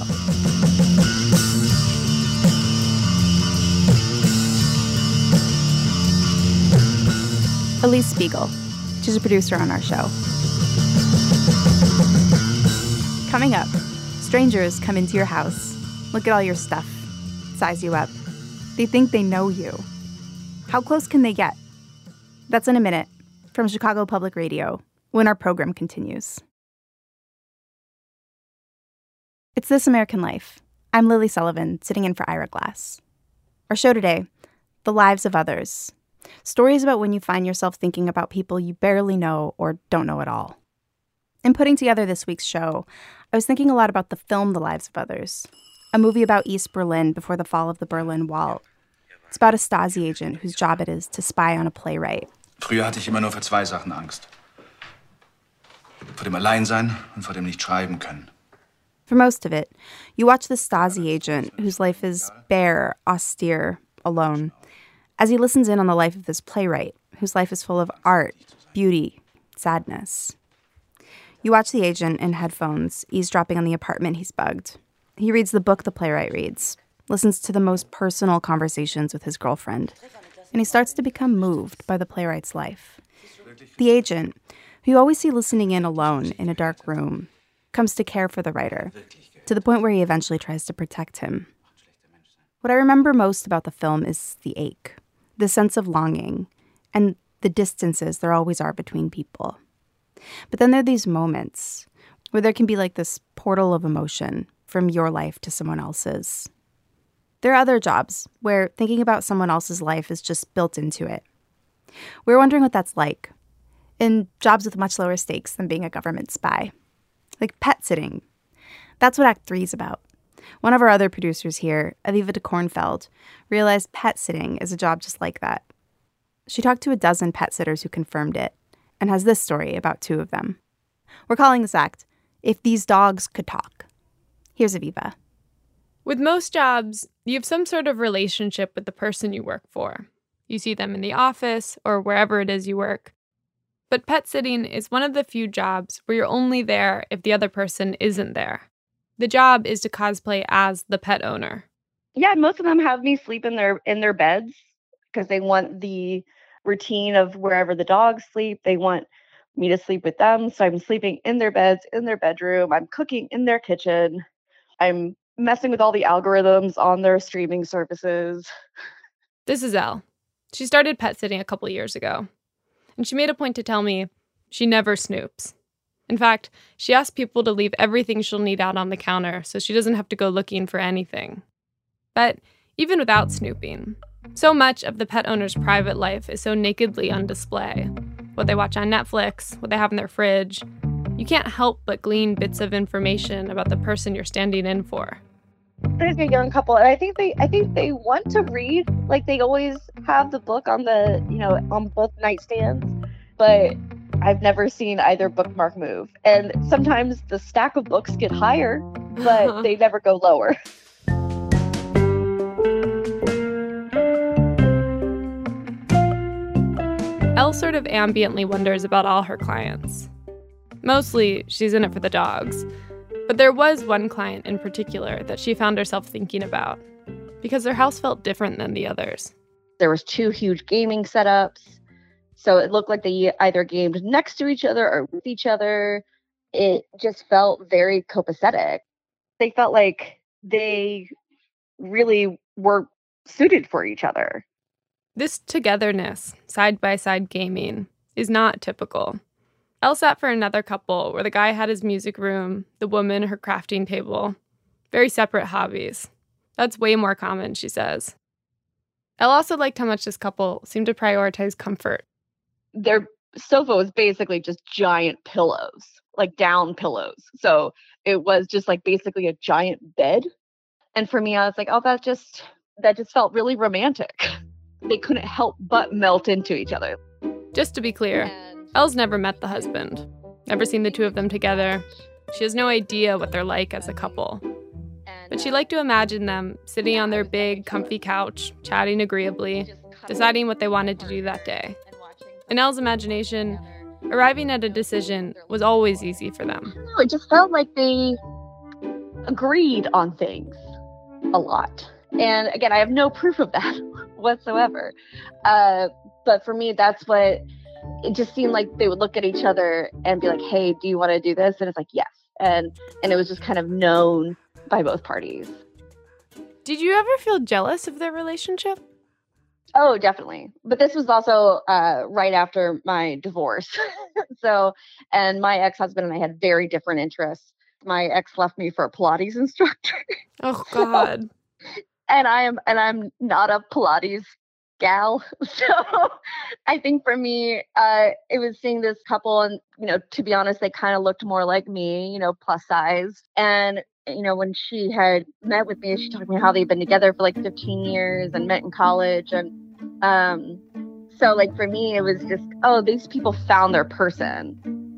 Elise Spiegel. She's a producer on our show. Coming up, strangers come into your house, look at all your stuff, size you up. They think they know you. How close can they get? That's in a minute from Chicago Public Radio when our program continues. It's This American Life. I'm Lilly Sullivan, sitting in for Ira Glass. Our show today The Lives of Others. Stories about when you find yourself thinking about people you barely know or don't know at all. In putting together this week's show, I was thinking a lot about the film The Lives of Others, a movie about East Berlin before the fall of the Berlin Wall. It's about a Stasi agent whose job it is to spy on a playwright. Früher hatte ich immer nur für zwei Sachen Angst. Vor dem Alleinsein und vor dem nicht schreiben können. For most of it, you watch the Stasi agent whose life is bare, austere, alone, as he listens in on the life of this playwright whose life is full of art, beauty, sadness. You watch the agent in headphones, eavesdropping on the apartment he's bugged. He reads the book the playwright reads, listens to the most personal conversations with his girlfriend, and he starts to become moved by the playwright's life. The agent, who you always see listening in alone in a dark room, comes to care for the writer, to the point where he eventually tries to protect him. What I remember most about the film is the ache, the sense of longing, and the distances there always are between people. But then there are these moments where there can be like this portal of emotion from your life to someone else's. There are other jobs where thinking about someone else's life is just built into it. We're wondering what that's like in jobs with much lower stakes than being a government spy, like pet sitting. That's what Act Three is about. One of our other producers here, Aviva DeKornfeld, realized pet sitting is a job just like that. She talked to a dozen pet sitters who confirmed it and has this story about two of them. We're calling this act If These Dogs Could Talk. Here's Aviva. With most jobs, you have some sort of relationship with the person you work for. You see them in the office or wherever it is you work. But pet sitting is one of the few jobs where you're only there if the other person isn't there. The job is to cosplay as the pet owner. Yeah, most of them have me sleep in their in their beds because they want the routine of wherever the dogs sleep. They want me to sleep with them. So I'm sleeping in their beds, in their bedroom. I'm cooking in their kitchen. I'm messing with all the algorithms on their streaming services. This is Elle. She started pet sitting a couple years ago. And she made a point to tell me she never snoops. In fact, she asks people to leave everything she'll need out on the counter so she doesn't have to go looking for anything. But even without snooping, so much of the pet owner's private life is so nakedly on display. What they watch on Netflix, what they have in their fridge. You can't help but glean bits of information about the person you're standing in for. There's a young couple, and I think they, I think they want to read. Like they always have the book on the, you know, on both nightstands. But I've never seen either bookmark move. And sometimes the stack of books get higher, but they never go lower. Elle sort of ambiently wonders about all her clients. Mostly, she's in it for the dogs. But there was one client in particular that she found herself thinking about because their house felt different than the others. There was two huge gaming setups. So it looked like they either gamed next to each other or with each other. It just felt very copacetic. They felt like they really were suited for each other. This togetherness, side by side gaming, is not typical. Elle sat for another couple where the guy had his music room, the woman her crafting table. Very separate hobbies. That's way more common, she says. Elle also liked how much this couple seemed to prioritize comfort. Their sofa was basically just giant pillows, like down pillows. So it was just like basically a giant bed. And for me, I was like, oh, that just that just felt really romantic. They couldn't help but melt into each other. Just to be clear, Elle's never met the husband, never seen the two of them together. She has no idea what they're like as a couple. But she liked to imagine them sitting on their big, comfy couch, chatting agreeably, deciding what they wanted to do that day. In Elle's imagination, arriving at a decision was always easy for them. It just felt like they agreed on things a lot. And again, I have no proof of that whatsoever. Uh, but for me, that's what it just seemed like they would look at each other and be like, "Hey, do you want to do this?" And it's like, "Yes." And and it was just kind of known by both parties. Did you ever feel jealous of their relationship? Oh, definitely. But this was also uh, right after my divorce. so, and my ex husband and I had very different interests. My ex left me for a Pilates instructor. Oh, God. and I am, and I'm not a Pilates gal. So I think for me, uh, it was seeing this couple, and you know, to be honest, they kind of looked more like me, you know, plus size. And you know, when she had met with me, she talked to me how they'd been together for like 15 years and met in college, and um, so like for me, it was just, oh, these people found their person.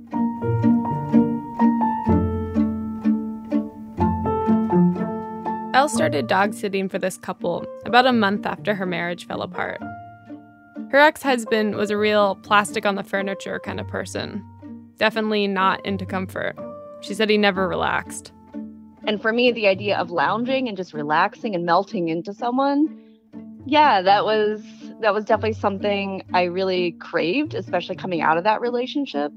Elle started dog sitting for this couple about a month after her marriage fell apart. Her ex husband was a real plastic on the furniture kind of person, definitely not into comfort. She said he never relaxed. And for me, the idea of lounging and just relaxing and melting into someone, yeah, that was that was definitely something I really craved, especially coming out of that relationship.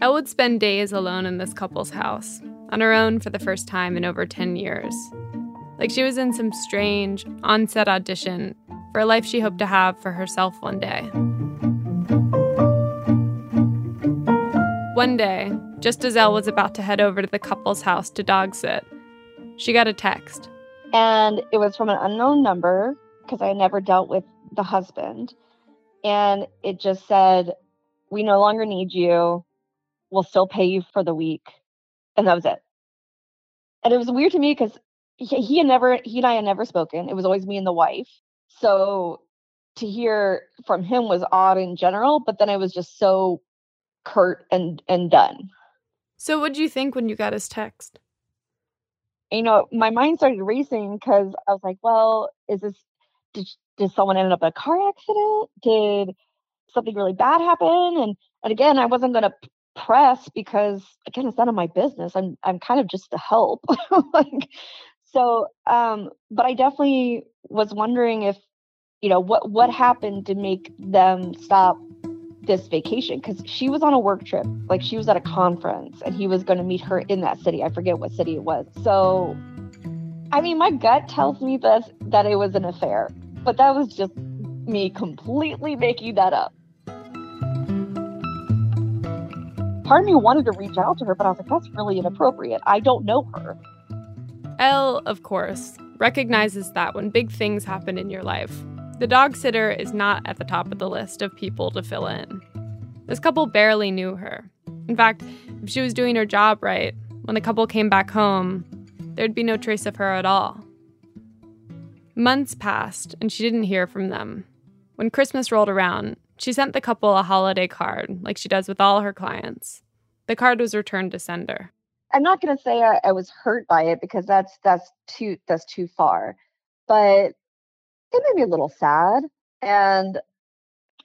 Elle would spend days alone in this couple's house, on her own for the first time in over 10 years. Like she was in some strange, on set audition for a life she hoped to have for herself one day. One day, just as Elle was about to head over to the couple's house to dog sit, she got a text. And it was from an unknown number because I never dealt with the husband. And it just said, We no longer need you. We'll still pay you for the week. And that was it. And it was weird to me because he, he had never, he and I had never spoken. It was always me and the wife. So to hear from him was odd in general, but then it was just so curt and and done. So what did you think when you got his text? You know, my mind started racing because I was like, well, is this did did someone end up in a car accident? Did something really bad happen? And and again, I wasn't gonna press because again, it's none of my business. I'm I'm kind of just to help. like so um but I definitely was wondering if you know what what happened to make them stop this vacation? Because she was on a work trip like she was at a conference and he was going to meet her in that city. I forget what city it was. So i mean my gut tells me that that it was an affair but that was just me completely making that up. Part of me wanted to reach out to her but i was like that's really inappropriate. I don't know her Elle, of course, recognizes that when big things happen in your life, the dog sitter is not at the top of the list of people to fill in. This couple barely knew her. In fact, if she was doing her job right, when the couple came back home, there'd be no trace of her at all. Months passed, and she didn't hear from them. When Christmas rolled around, she sent the couple a holiday card, like she does with all her clients. The card was returned to sender. I'm not gonna say I, I was hurt by it because that's that's too that's too far, but it made me a little sad, and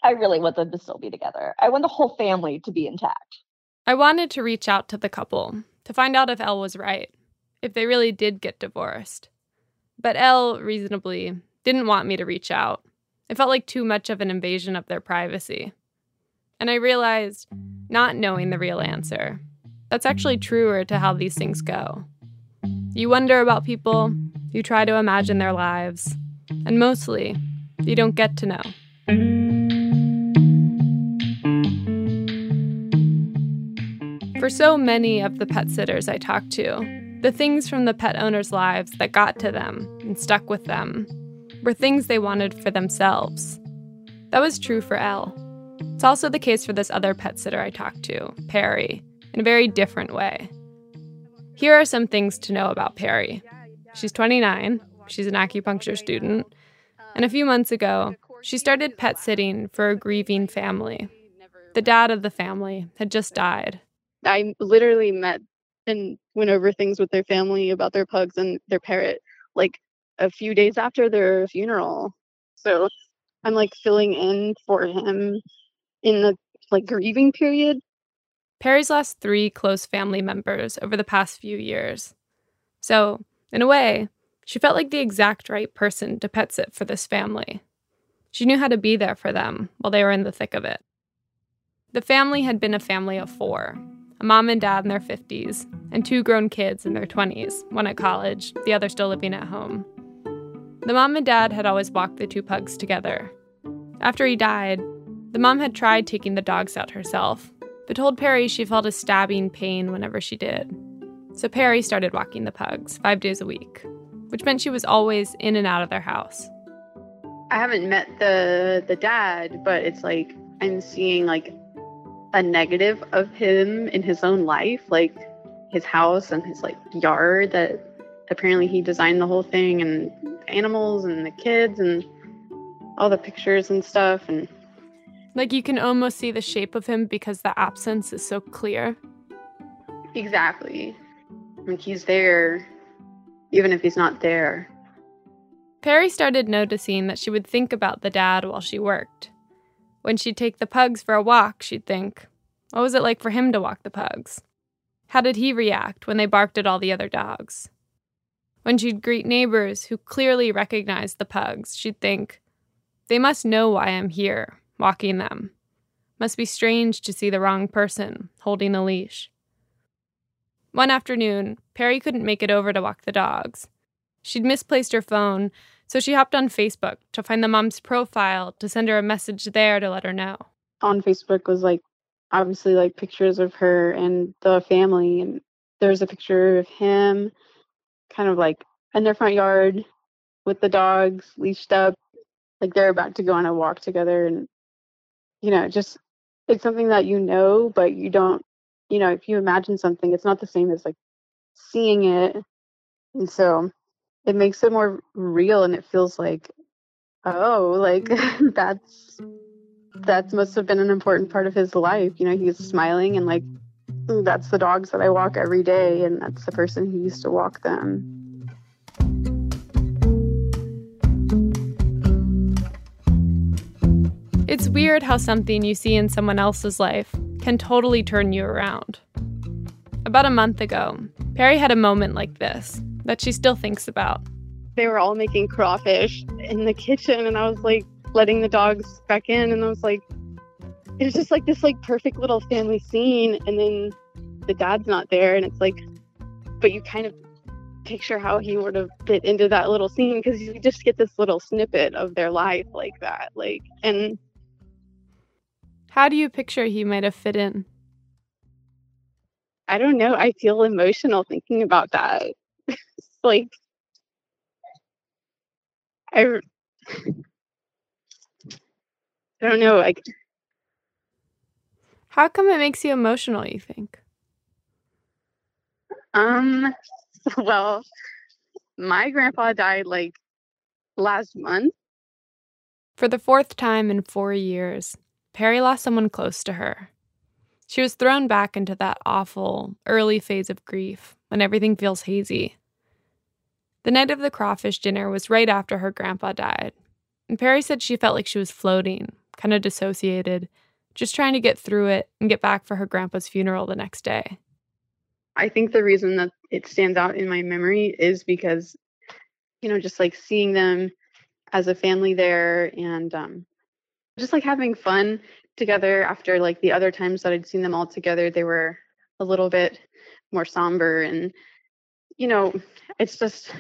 I really want them to still be together. I want the whole family to be intact. I wanted to reach out to the couple to find out if Elle was right, if they really did get divorced. But Elle, reasonably, didn't want me to reach out. It felt like too much of an invasion of their privacy. And I realized, not knowing the real answer, that's actually truer to how these things go. You wonder about people, you try to imagine their lives, and mostly, you don't get to know. For so many of the pet sitters I talked to, the things from the pet owners' lives that got to them and stuck with them were things they wanted for themselves. That was true for Elle. It's also the case for this other pet sitter I talked to, Perry, in a very different way. Here are some things to know about Perry. She's 29, she's an acupuncture student, and a few months ago, she started pet sitting for a grieving family. The dad of the family had just died. I literally met and went over things with their family about their pugs and their parrot like a few days after their funeral. So I'm like filling in for him in the like grieving period. Perry's lost three close family members over the past few years. So, in a way, she felt like the exact right person to pet sit for this family. She knew how to be there for them while they were in the thick of it. The family had been a family of four a mom and dad in their 50s, and two grown kids in their 20s, one at college, the other still living at home. The mom and dad had always walked the two pugs together. After he died, the mom had tried taking the dogs out herself, but told Perry she felt a stabbing pain whenever she did. So Perry started walking the pugs five days a week, which meant she was always in and out of their house. I haven't met the the dad, but it's like I'm seeing like a negative of him in his own life, like his house and his like yard that apparently he designed the whole thing and animals and the kids and all the pictures and stuff and like you can almost see the shape of him because the absence is so clear. Exactly. Like he's there even if he's not there. Perry started noticing that she would think about the dad while she worked. When she'd take the pugs for a walk, she'd think, what was it like for him to walk the pugs? How did he react when they barked at all the other dogs? When she'd greet neighbors who clearly recognized the pugs, she'd think, they must know why I'm here, walking them. Must be strange to see the wrong person holding the leash. One afternoon, Perry couldn't make it over to walk the dogs. She'd misplaced her phone, so she hopped on Facebook to find the mom's profile to send her a message there to let her know. On Facebook was like obviously like pictures of her and the family and there's a picture of him kind of like in their front yard with the dogs leashed up like they're about to go on a walk together and you know just it's something that you know but you don't you know if you imagine something it's not the same as like seeing it. And so it makes it more real and it feels like oh like that's that must have been an important part of his life. You know he's smiling and like that's the dogs that i walk every day and that's the person who used to walk them It's weird how something you see in someone else's life can totally turn you around. About a month ago, Perry had a moment like this that she still thinks about. They were all making crawfish in the kitchen, and I was like letting the dogs back in, and I was like, it was just like this like perfect little family scene, and then the dad's not there, and it's like, but you kind of picture how he would have fit into that little scene because you just get this little snippet of their life like that, like, and how do you picture he might have fit in? I don't know. I feel emotional thinking about that. like, I, I don't know. Like, how come it makes you emotional? You think? Um. Well, my grandpa died like last month. For the fourth time in four years, Perry lost someone close to her. She was thrown back into that awful, early phase of grief when everything feels hazy. The night of the crawfish dinner was right after her grandpa died, and Perry said she felt like she was floating, kind of dissociated, just trying to get through it and get back for her grandpa's funeral the next day. I think the reason that it stands out in my memory is because, you know, just like seeing them as a family there and um, just like having fun together after like the other times that I'd seen them all together, they were a little bit more somber. And, you know, it's just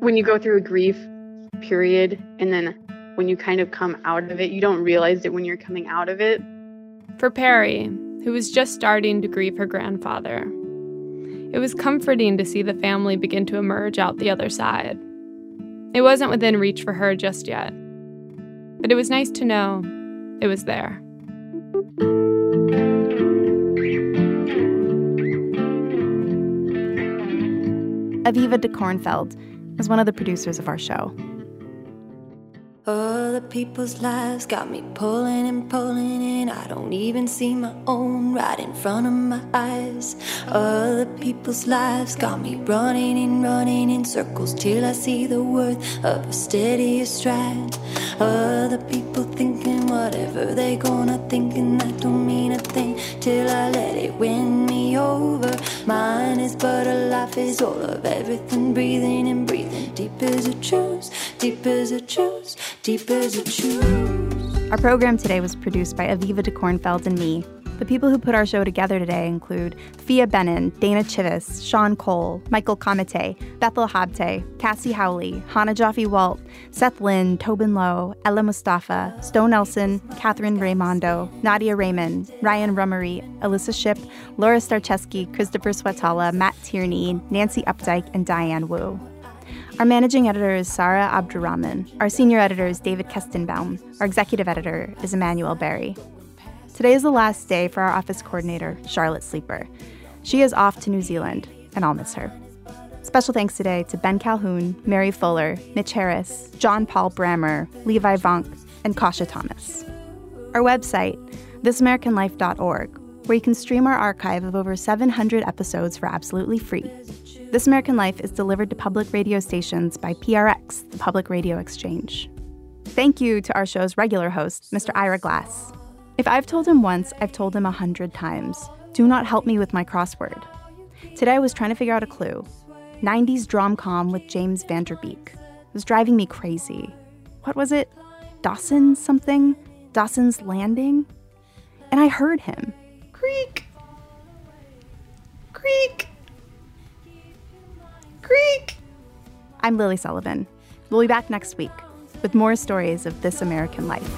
when you go through a grief period and then when you kind of come out of it, you don't realize it when you're coming out of it. For Perry, who was just starting to grieve her grandfather, it was comforting to see the family begin to emerge out the other side. It wasn't within reach for her just yet, but it was nice to know it was there. Aviva DeKornfeld is one of the producers of our show. Other people's lives got me pulling and pulling, and I don't even see my own right in front of my eyes. Other people's lives got me running and running in circles till I see the worth of a steadier stride. Other people thinking whatever they gonna think, and that don't mean a thing till I let it win me over. Mine is but a life is all of everything, breathing breathing. Deep as a choose, deep as a choose. Our program today was produced by Aviva DeKornfeld and me. The people who put our show together today include Phia Bennin, Dana Chivvis, Sean Cole, Michael Comite, Bethel Habte, Cassie Howley, Chana Joffe-Walt, Seth Lind, Tobin Low, Ella Mustafa, Stone Nelson, Katherine Rae Mondo, Nadia Reiman, Ryan Rumery, Alissa Shipp, Laura Starecheski, Christopher Swetala, Matt Tierney, Nancy Updike, and Diane Wu. Our managing editor is Sarah Abdurrahman. Our senior editor is David Kestenbaum. Our executive editor is Emanuele Berry. Today is the last day for our office coordinator, Charlotte Sleeper. She is off to New Zealand, and I'll miss her. Special thanks today to Ben Calhoun, Mary Fuller, Mitch Harris, John Paul Brammer, Levi Vonk, and Kasha Thomas. Our website, thisamericanlife.org, where you can stream our archive of over 700 episodes for absolutely free. This American Life is delivered to public radio stations by PRX, the Public Radio Exchange. Thank you to our show's regular host, Mr. Ira Glass. If I've told him once, I've told him a hundred times. Do not help me with my crossword. Today I was trying to figure out a clue. 90s drom-com with James Van Der Beek. It was driving me crazy. What was it? Dawson something? Dawson's Landing? And I heard him. Creak. Creak. Creek. I'm Lilly Sullivan. We'll be back next week with more stories of this American life.